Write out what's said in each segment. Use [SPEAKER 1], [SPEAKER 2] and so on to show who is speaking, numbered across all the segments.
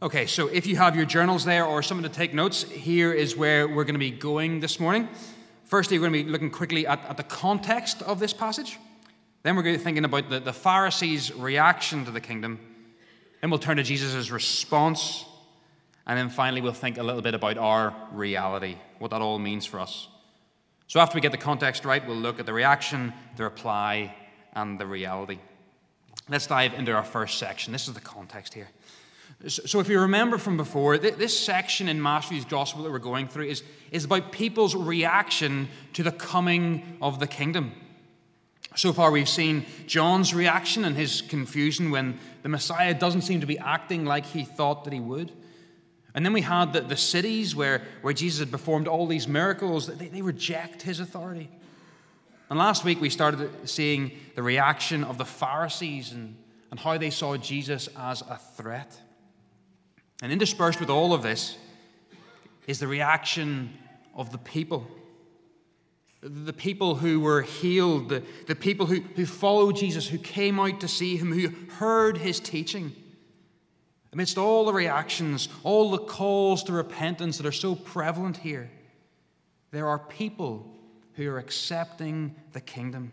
[SPEAKER 1] Okay, so if you have your journals there or something to take notes, here is where we're going to be going this morning. Firstly, we're going to be looking quickly at, at the context of this passage. Then we're going to be thinking about the, the Pharisees' reaction to the kingdom. Then we'll turn to Jesus' response. And then finally, we'll think a little bit about our reality, what that all means for us. So after we get the context right, we'll look at the reaction, the reply, and the reality. Let's dive into our first section. This is the context here. So, if you remember from before, this section in Matthew's gospel that we're going through is, is about people's reaction to the coming of the kingdom. So far, we've seen John's reaction and his confusion when the Messiah doesn't seem to be acting like he thought that he would. And then we had the, the cities where, where Jesus had performed all these miracles, they, they reject his authority. And last week, we started seeing the reaction of the Pharisees and, and how they saw Jesus as a threat. And interspersed with all of this is the reaction of the people. The people who were healed, the, the people who, who followed Jesus, who came out to see him, who heard his teaching. Amidst all the reactions, all the calls to repentance that are so prevalent here, there are people who are accepting the kingdom.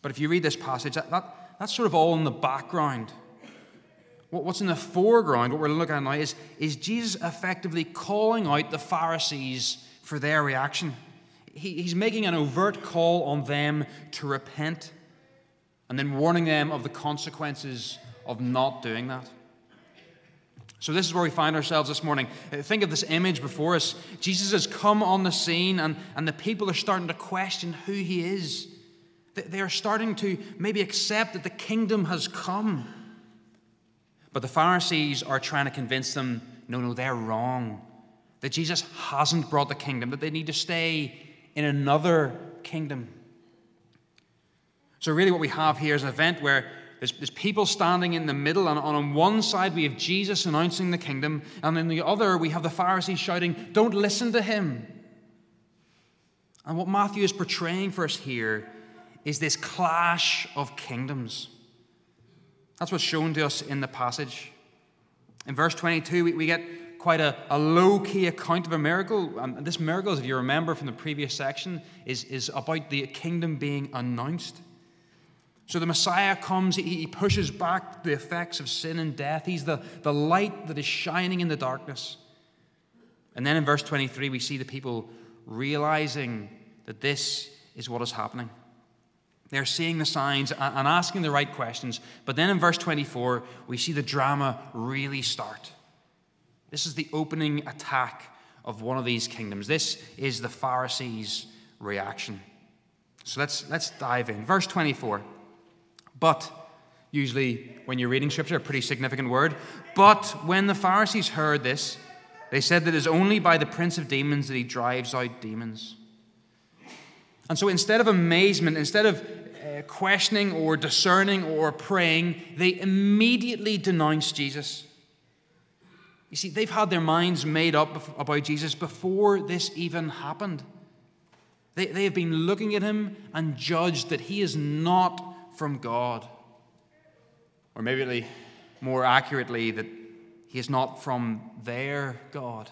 [SPEAKER 1] But if you read this passage, that, that, that's sort of all in the background. What's in the foreground, what we're looking at now, is, is Jesus effectively calling out the Pharisees for their reaction. He, he's making an overt call on them to repent and then warning them of the consequences of not doing that. So, this is where we find ourselves this morning. Uh, think of this image before us. Jesus has come on the scene, and, and the people are starting to question who he is. They are starting to maybe accept that the kingdom has come. But the Pharisees are trying to convince them no, no, they're wrong. That Jesus hasn't brought the kingdom, that they need to stay in another kingdom. So, really, what we have here is an event where there's, there's, people standing in the middle, and on one side we have Jesus announcing the kingdom, and on the other we have the Pharisees shouting, Don't listen to him. And what Matthew is portraying for us here is this clash of kingdoms. That's what's shown to us in the passage. In verse 22, we, we get quite a, a low key account of a miracle. Um, and this miracle, if you remember from the previous section, is, is about the kingdom being announced. So the Messiah comes, he, he pushes back the effects of sin and death. He's the, the light that is shining in the darkness. And then in verse 23, we see the people realizing that this is what is happening. They're seeing the signs and asking the right questions. But then in verse 24, we see the drama really start. This is the opening attack of one of these kingdoms. This is the Pharisees' reaction. So let's, let's dive in. Verse 24. But, usually when you're reading scripture, a pretty significant word. But when the Pharisees heard this, they said that it is only by the prince of demons that he drives out demons. And so instead of amazement, instead of uh, questioning or discerning or praying, they immediately denounce Jesus. You see, they've had their minds made up about Jesus before this even happened. They, they have been looking at him and judged that he is not from God. Or maybe more accurately, that he is not from their God.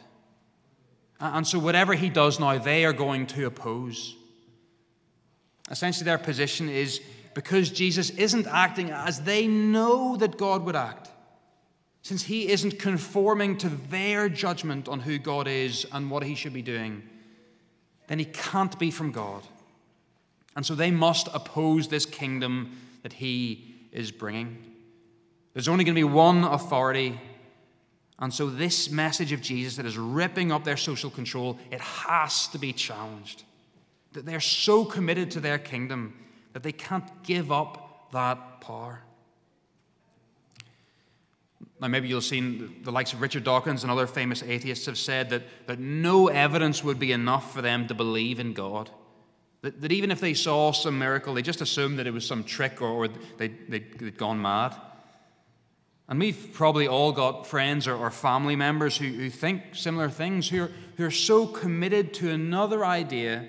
[SPEAKER 1] And so, whatever he does now, they are going to oppose. Essentially, their position is because Jesus isn't acting as they know that God would act, since he isn't conforming to their judgment on who God is and what he should be doing, then he can't be from God. And so they must oppose this kingdom that he is bringing. There's only going to be one authority. And so, this message of Jesus that is ripping up their social control, it has to be challenged. That they're so committed to their kingdom that they can't give up that power. Now, maybe you'll have seen the likes of Richard Dawkins and other famous atheists have said that, that no evidence would be enough for them to believe in God. That, that even if they saw some miracle, they just assumed that it was some trick or, or they, they, they'd gone mad. And we've probably all got friends or, or family members who, who think similar things, who are, who are so committed to another idea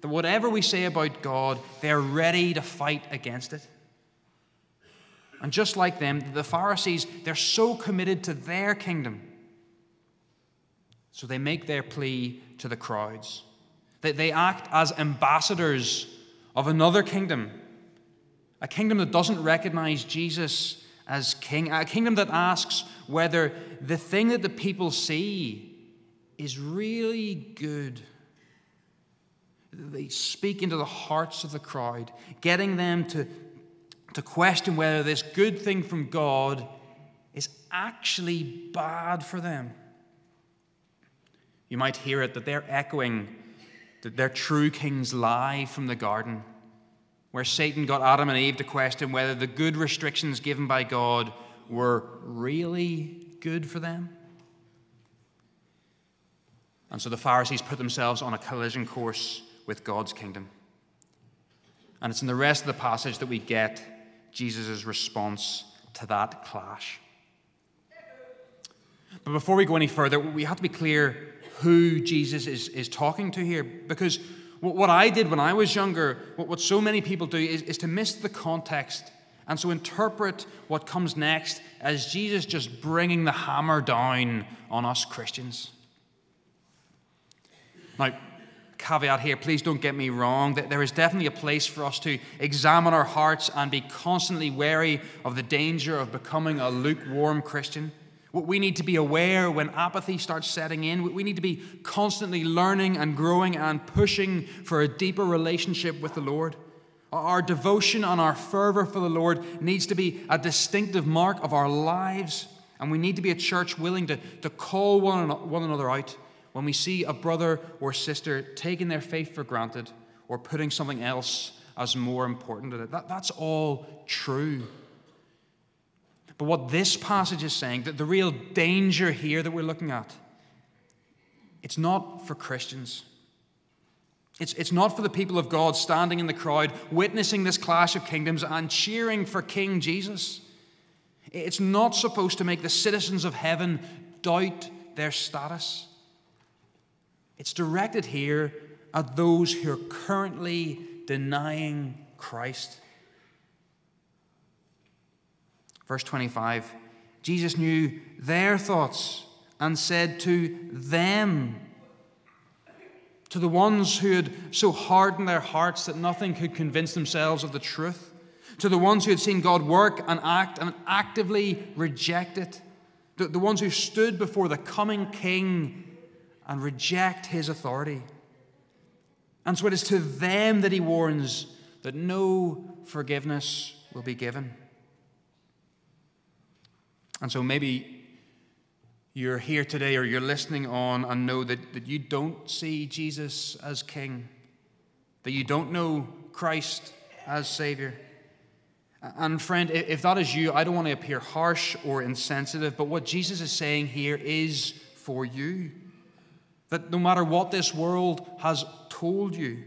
[SPEAKER 1] that whatever we say about God, they're ready to fight against it. And just like them, the Pharisees, they're so committed to their kingdom. So they make their plea to the crowds. They, they act as ambassadors of another kingdom, a kingdom that doesn't recognize Jesus as king, a kingdom that asks whether the thing that the people see is really good. They speak into the hearts of the crowd, getting them to, to question whether this good thing from God is actually bad for them. You might hear it that they're echoing that their true king's lie from the garden, where Satan got Adam and Eve to question whether the good restrictions given by God were really good for them. And so the Pharisees put themselves on a collision course with God's kingdom. And it's in the rest of the passage that we get Jesus' response to that clash. But before we go any further, we have to be clear who Jesus is, is talking to here. Because what I did when I was younger, what, what, so many people do, is, is to miss the context and so interpret what comes next as Jesus just bringing the hammer down on us Christians. Now, caveat here, please don't get me wrong, that there is definitely a place for us to examine our hearts and be constantly wary of the danger of becoming a lukewarm Christian. We need to be aware when apathy starts setting in. We need to be constantly learning and growing and pushing for a deeper relationship with the Lord. Our devotion and our fervor for the Lord needs to be a distinctive mark of our lives. And we need to be a church willing to, to call one, one another out when we see a brother or sister taking their faith for granted or putting something else as more important than it. That, that's all true. But what this passage is saying, that the real danger here that we're looking at, it's not for Christians. It's, it's not for the people of God standing in the crowd, witnessing this clash of kingdoms and cheering for King Jesus. It's not supposed to make the citizens of heaven doubt their status. It's directed here at those who are currently denying Christ. Verse 25 Jesus knew their thoughts and said to them, to the ones who had so hardened their hearts that nothing could convince themselves of the truth, to the ones who had seen God work and act and actively reject it, the, the ones who stood before the coming King and reject his authority. And so it is to them that he warns that no forgiveness will be given. And so maybe you're here today or you're listening on and know that, that you don't see Jesus as King, that you don't know Christ as Savior. And friend, if that is you, I don't want to appear harsh or insensitive, but what Jesus is saying here is for you. That no matter what this world has told you,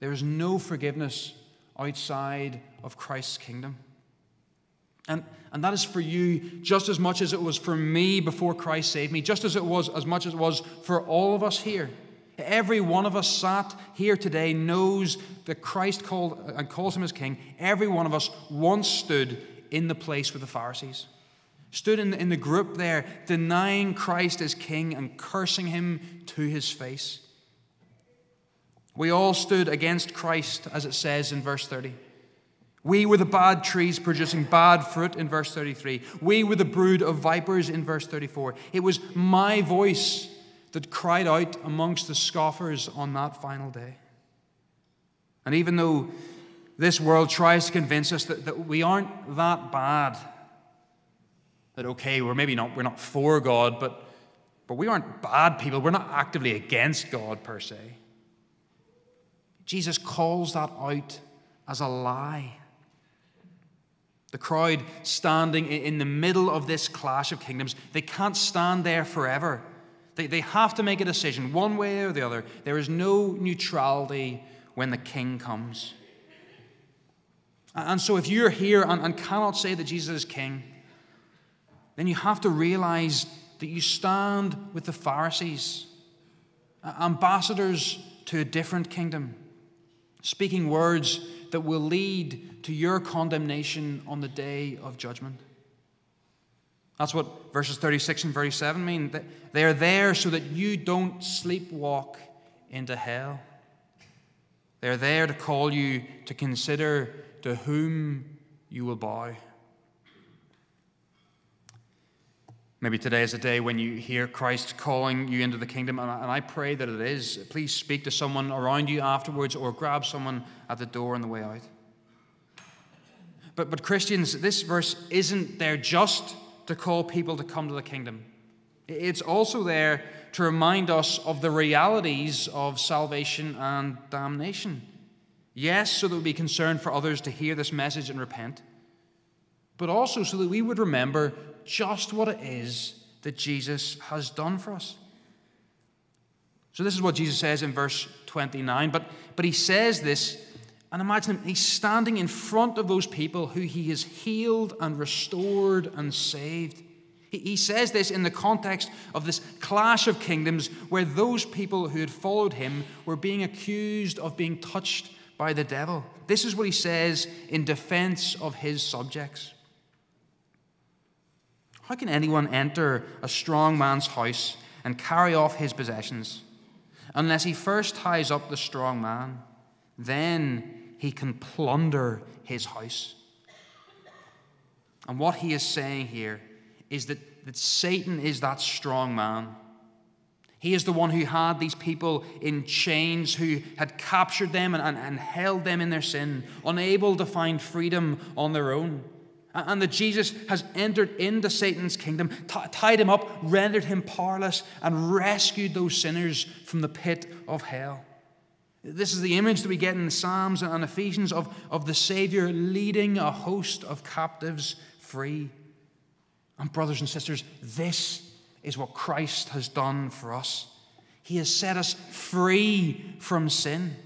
[SPEAKER 1] there is no forgiveness outside of Christ's kingdom. And, and that is for you just as much as it was for me before Christ saved me, just as it was as much as it was for all of us here. Every one of us sat here today knows that Christ called and calls him as king. Every one of us once stood in the place with the Pharisees, stood in the, in the group there, denying Christ as king and cursing him to his face. We all stood against Christ, as it says in verse 30. We were the bad trees producing bad fruit in verse 33. We were the brood of vipers in verse 34. It was my voice that cried out amongst the scoffers on that final day. And even though this world tries to convince us that, that we aren't that bad, that okay, we're maybe not, we're not for God, but, but we aren't bad people. We're not actively against God per se. Jesus calls that out as a lie. The crowd standing in the middle of this clash of kingdoms, they can't stand there forever. They, they have to make a decision, one way or the other. There is no neutrality when the king comes. And so, if you're here and, and cannot say that Jesus is king, then you have to realize that you stand with the Pharisees, ambassadors to a different kingdom, speaking words that will lead to your condemnation on the day of judgment. That's what verses 36 and 37 mean. They are there so that you don't sleepwalk into hell. They're there to call you to consider to whom you will bow. Maybe today is a day when you hear Christ calling you into the kingdom, and I pray that it is. Please speak to someone around you afterwards or grab someone at the door on the way out. But, but Christians, this verse isn't there just to call people to come to the kingdom, it's also there to remind us of the realities of salvation and damnation. Yes, so that we'd be concerned for others to hear this message and repent, but also so that we would remember just what it is that Jesus has done for us. So, this is what Jesus says in verse 29. But, but he says this, and imagine him, he's standing in front of those people who he has healed and restored and saved. He, he says this in the context of this clash of kingdoms where those people who had followed him were being accused of being touched by the devil. This is what he says in defense of his subjects. How can anyone enter a strong man's house and carry off his possessions unless he first ties up the strong man? Then he can plunder his house. And what he is saying here is that, that Satan is that strong man. He is the one who had these people in chains, who had captured them and, and, and held them in their sin, unable to find freedom on their own and that Jesus has entered into Satan's kingdom, t- tied him up, rendered him powerless, and rescued those sinners from the pit of hell. This is the image that we get in the Psalms and Ephesians of, of the Savior leading a host of captives free. And, brothers and sisters, this is what Christ has done for us. He has set us free from sin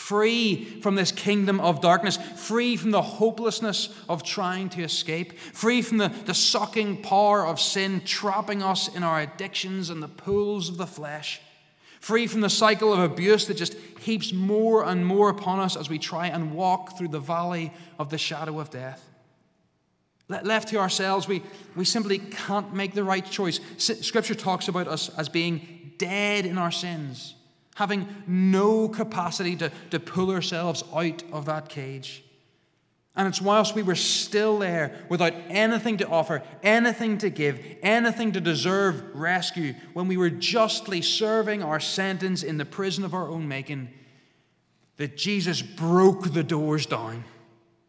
[SPEAKER 1] free from this kingdom of darkness, free from the hopelessness of trying to escape, free from the, the sucking power of sin trapping us in our addictions and the pools of the flesh, free from the cycle of abuse that just heaps more and more upon us as we try and walk through the valley of the shadow of death. Left to ourselves, we, we simply can't make the right choice. Scripture talks about us as being dead in our sins having no capacity to, to pull ourselves out of that cage. And it's whilst we were still there without anything to offer, anything to give, anything to deserve rescue, when we were justly serving our sentence in the prison of our own making, that Jesus broke the doors down.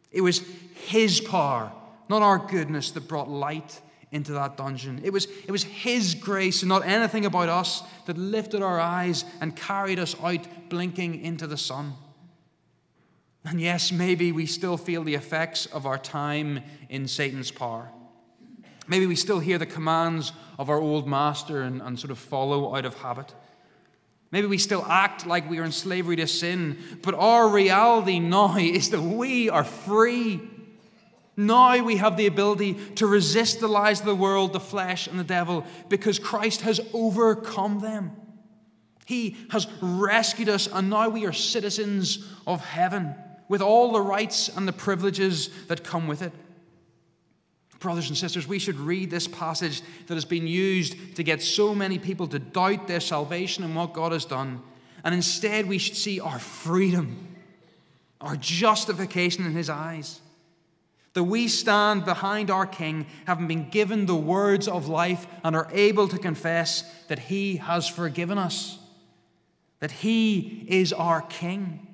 [SPEAKER 1] It was His power, not our goodness, that brought light into that dungeon. It was, it was His grace and not anything about us that lifted our eyes and carried us out blinking into the sun. And yes, maybe we still feel the effects of our time in Satan's power. Maybe we still hear the commands of our old master and, and sort of follow out of habit. Maybe we still act like we are in slavery to sin, but our reality now is that we are free. Now we have the ability to resist the lies of the world, the flesh, and the devil because Christ has overcome them. He has rescued us, and now we are citizens of heaven with all the rights and the privileges that come with it. Brothers and sisters, we should read this passage that has been used to get so many people to doubt their salvation and what God has done. And instead, we should see our freedom, our justification in His eyes that we stand behind our King, having been given the words of life and are able to confess that He has forgiven us, that He is our King.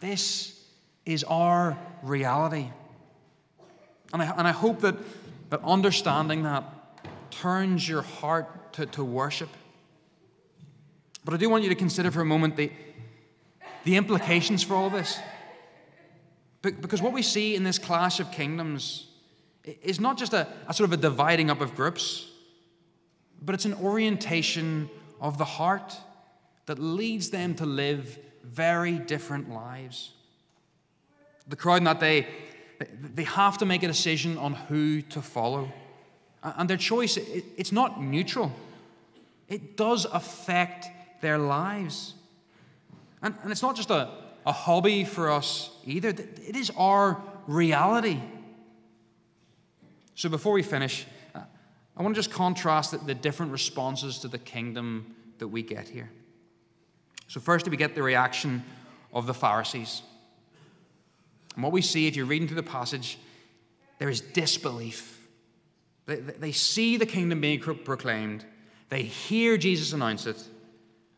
[SPEAKER 1] This is our reality. And I, and I hope that, that understanding that turns your heart to, to worship. But I do want you to consider for a moment the, the implications for all this. Because what we see in this clash of kingdoms is not just a, a sort of a dividing up of groups, but it's an orientation of the heart that leads them to live very different lives. The crowd in that day, they have to make a decision on who to follow. And their choice, it's not neutral, it does affect their lives. And, it's not just a, a hobby for us either. It is our reality. So before we finish, uh, I want to just contrast the, different responses to the kingdom that we get here. So, first, we get the reaction of the Pharisees. And what we see, if you're reading through the passage, there is disbelief. They, they see the kingdom being proclaimed, they hear Jesus announce it,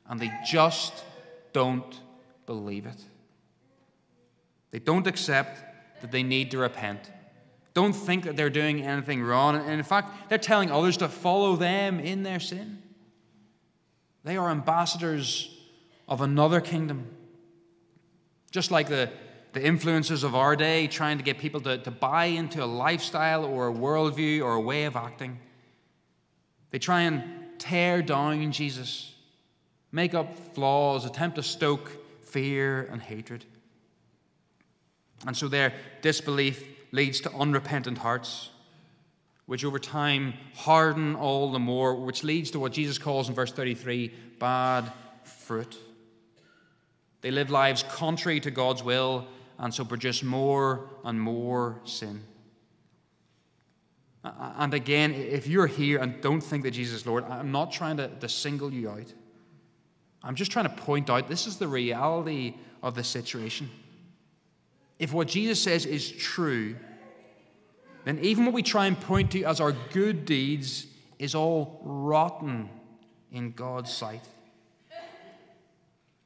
[SPEAKER 1] and they just don't believe it. They don't accept that they need to repent. Don't think that they're doing anything wrong. And in fact, they're telling others to follow them in their sin. They are ambassadors of another kingdom. Just like the, the influences of our day trying to get people to, to buy into a lifestyle or a worldview or a way of acting. They try and tear down Jesus, make up flaws, attempt to stoke fear and hatred. And so their disbelief leads to unrepentant hearts, which over time harden all the more, which leads to what Jesus calls in verse 33 bad fruit. They live lives contrary to God's will and so produce more and more sin. And again, if you're here and don't think that Jesus is Lord, I'm not trying to, to single you out. I'm just trying to point out this is the reality of the situation. If what Jesus says is true, then even what we try and point to as our good deeds is all rotten in God's sight.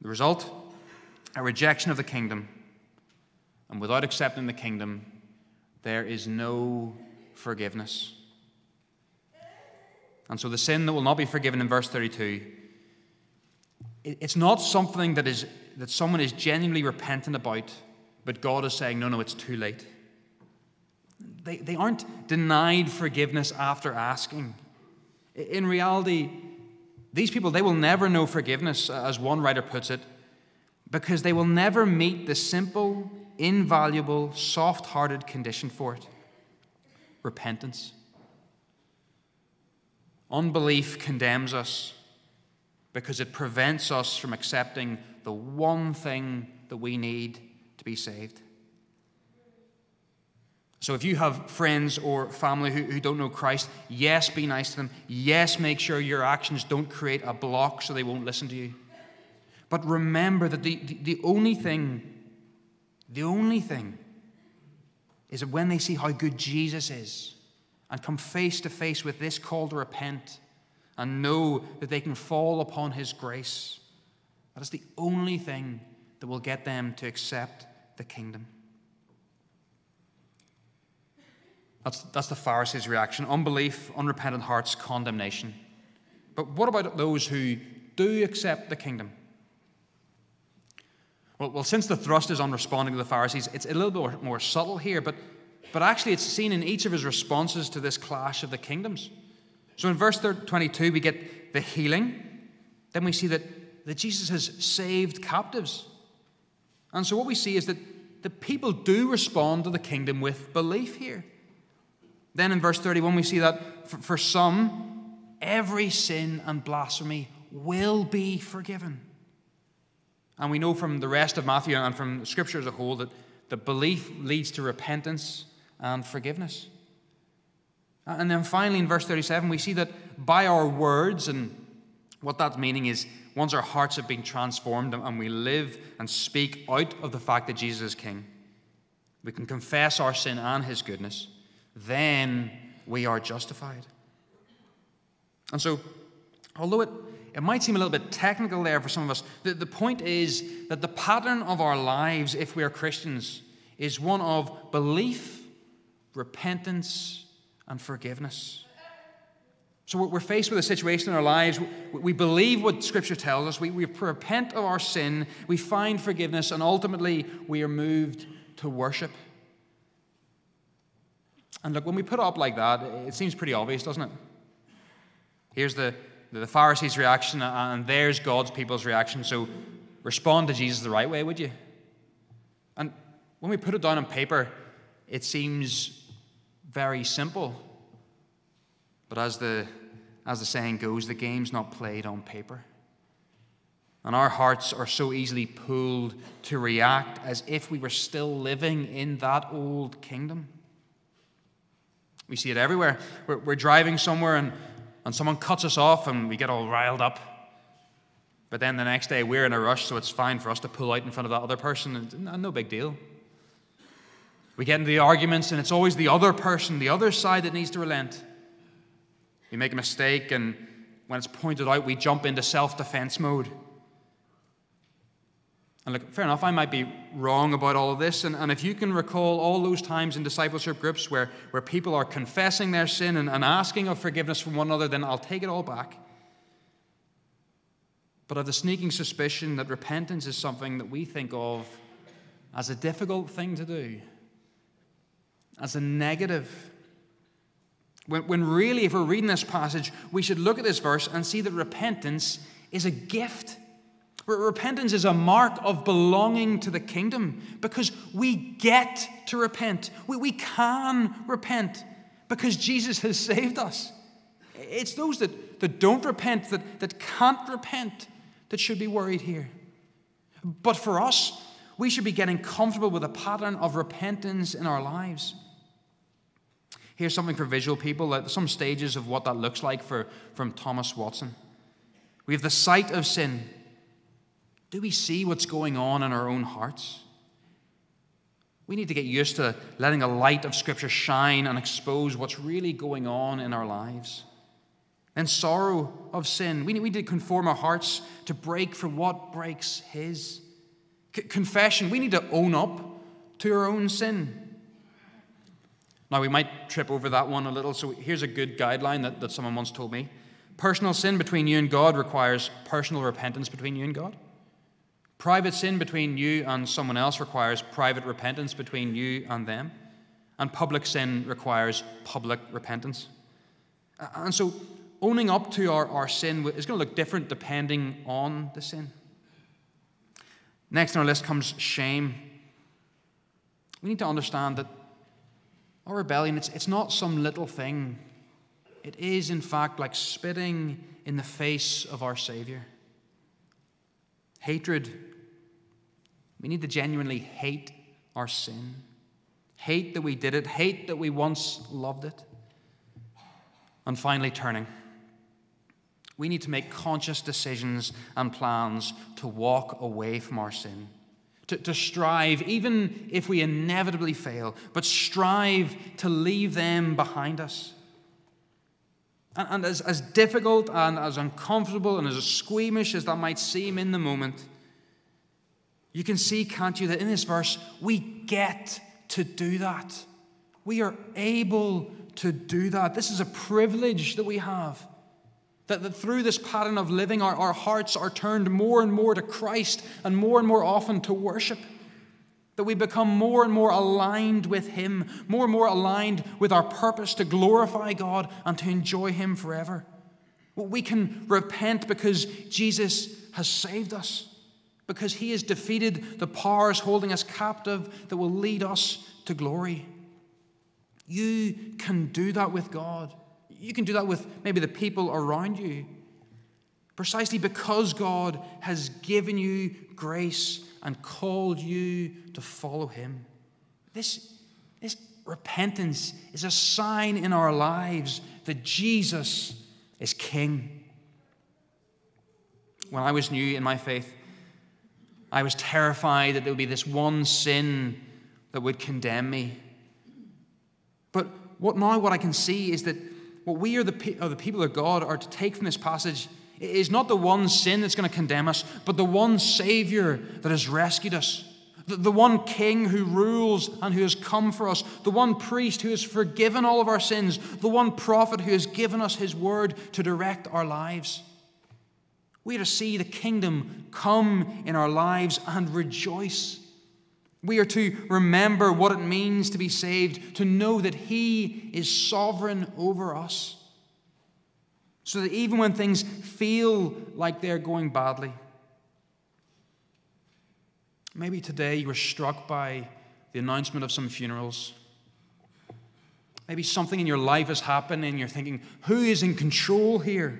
[SPEAKER 1] The result? A rejection of the kingdom. And without accepting the kingdom, there is no forgiveness. And so the sin that will not be forgiven in verse 32, it's not something that, is, that someone is genuinely repentant about, but God is saying, no, no, it's too late. They, they aren't denied forgiveness after asking. In reality, these people, they will never know forgiveness, uh, as one writer puts it, because they will never meet the simple, invaluable, soft hearted condition for it repentance. Unbelief condemns us because it prevents us from accepting the one thing that we need to be saved. So, if you have friends or family who, who don't know Christ, yes, be nice to them. Yes, make sure your actions don't create a block so they won't listen to you. But remember that the, the, the only thing, the only thing, is that when they see how good Jesus is and come face to face with this call to repent and know that they can fall upon his grace, that is the only thing that will get them to accept the kingdom. That's, that's the Pharisees' reaction unbelief, unrepentant hearts, condemnation. But what about those who do accept the kingdom? Well, well, since the thrust is on responding to the Pharisees, it's a little bit more, more subtle here, but, but actually it's seen in each of his responses to this clash of the kingdoms. So in verse 22, we get the healing. Then we see that, that Jesus has saved captives. And so what we see is that the people do respond to the kingdom with belief here. Then in verse 31, we see that for, some, every sin and blasphemy will be forgiven. And we know from the rest of Matthew and from Scripture as a whole that the belief leads to repentance and forgiveness. And then finally, in verse 37, we see that by our words, and what that's meaning is once our hearts have been transformed and we live and speak out of the fact that Jesus is King, we can confess our sin and His goodness then we are justified. And so, although it, it might seem a little bit technical there for some of us, the, the point is that the pattern of our lives, if we are Christians, is one of belief, repentance, and forgiveness. So we're faced with a situation in our lives. We believe what Scripture tells us. We, we repent of our sin. We find forgiveness. And ultimately, we are moved to worship. And look, when we put it up like that, it seems pretty obvious, doesn't it? Here's the, the Pharisees' reaction, and there's God's people's reaction. So respond to Jesus the right way, would you? And when we put it down on paper, it seems very simple. But as the, as the saying goes, the game's not played on paper. And our hearts are so easily pulled to react as if we were still living in that old kingdom. We see it everywhere. We're, we're driving somewhere and, and someone cuts us off and we get all riled up. But then the next day we're in a rush, so it's fine for us to pull out in front of that other person. And no big deal. We get into the arguments, and it's always the other person, the other side that needs to relent. We make a mistake, and when it's pointed out, we jump into self defense mode. And look, fair enough, I might be wrong about all of this. And, and if you can recall all those times in discipleship groups where, where people are confessing their sin and, and asking of forgiveness from one another, then I'll take it all back. But I've the sneaking suspicion that repentance is something that we think of as a difficult thing to do, as a negative. When, when really, if we're reading this passage, we should look at this verse and see that repentance is a gift. Repentance is a mark of belonging to the kingdom because we get to repent. We, we can repent because Jesus has saved us. It's those that, that don't repent, that, that can't repent, that should be worried here. But for us, we should be getting comfortable with a pattern of repentance in our lives. Here's something for visual people, some stages of what that looks like for, from Thomas Watson. We have the sight of sin do we see what's going on in our own hearts? We need to get used to letting the light of Scripture shine and expose what's really going on in our lives. And sorrow of sin. We need to conform our hearts to break from what breaks His. C- confession. We need to own up to our own sin. Now, we might trip over that one a little, so here's a good guideline that, that someone once told me. Personal sin between you and God requires personal repentance between you and God. Private sin between you and someone else requires private repentance between you and them. And public sin requires public repentance. And so, owning up to our, our sin is going to look different depending on the sin. Next on our list comes shame. We need to understand that our rebellion, it's, it's not some little thing. It is, in fact, like spitting in the face of our Savior. Hatred we need to genuinely hate our sin. Hate that we did it, hate that we once loved it. And finally, turning. We need to make conscious decisions and plans to walk away from our sin, to, to strive, even if we inevitably fail, but strive to leave them behind us. And, and as, as difficult and as uncomfortable and as squeamish as that might seem in the moment, you can see, can't you, that in this verse, we get to do that. We are able to do that. This is a privilege that we have. That, that through this pattern of living, our, our hearts are turned more and more to Christ and more and more often to worship. That we become more and more aligned with Him, more and more aligned with our purpose to glorify God and to enjoy Him forever. We can repent because Jesus has saved us because he has defeated the powers holding us captive that will lead us to glory. You can do that with God. You can do that with maybe the people around you. Precisely because God has given you grace and called you to follow Him. This, this repentance is a sign in our lives that Jesus is King. When I was new in my faith, I was terrified that there would be this one sin that would condemn me. But what now what I can see is that what we are the, are the people of God are to take from this passage is not the one sin that's going to condemn us, but the one Savior that has rescued us. The, the one King who rules and who has come for us. The one priest who has forgiven all of our sins. The one prophet who has given us his word to direct our lives. We are to see the kingdom come in our lives and rejoice. We are to remember what it means to be saved, to know that He is sovereign over us. So that even when things feel like they're going badly, maybe today you were struck by the announcement of some funerals. Maybe something in your life has happened and you're thinking, who is in control here?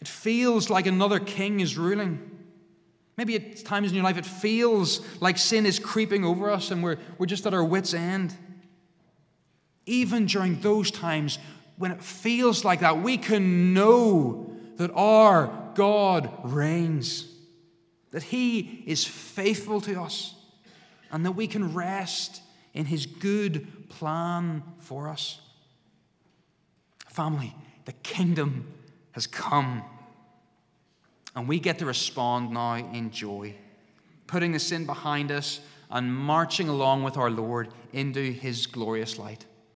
[SPEAKER 1] It feels like another king is ruling. Maybe at times in your life it feels like sin is creeping over us and we're, we're just at our wits' end. Even during those times when it feels like that, we can know that our God reigns, that He is faithful to us, and that we can rest in His good plan for us. Family, the kingdom has come. And we get to respond now in joy, putting the sin behind us and marching along with our Lord into his glorious light.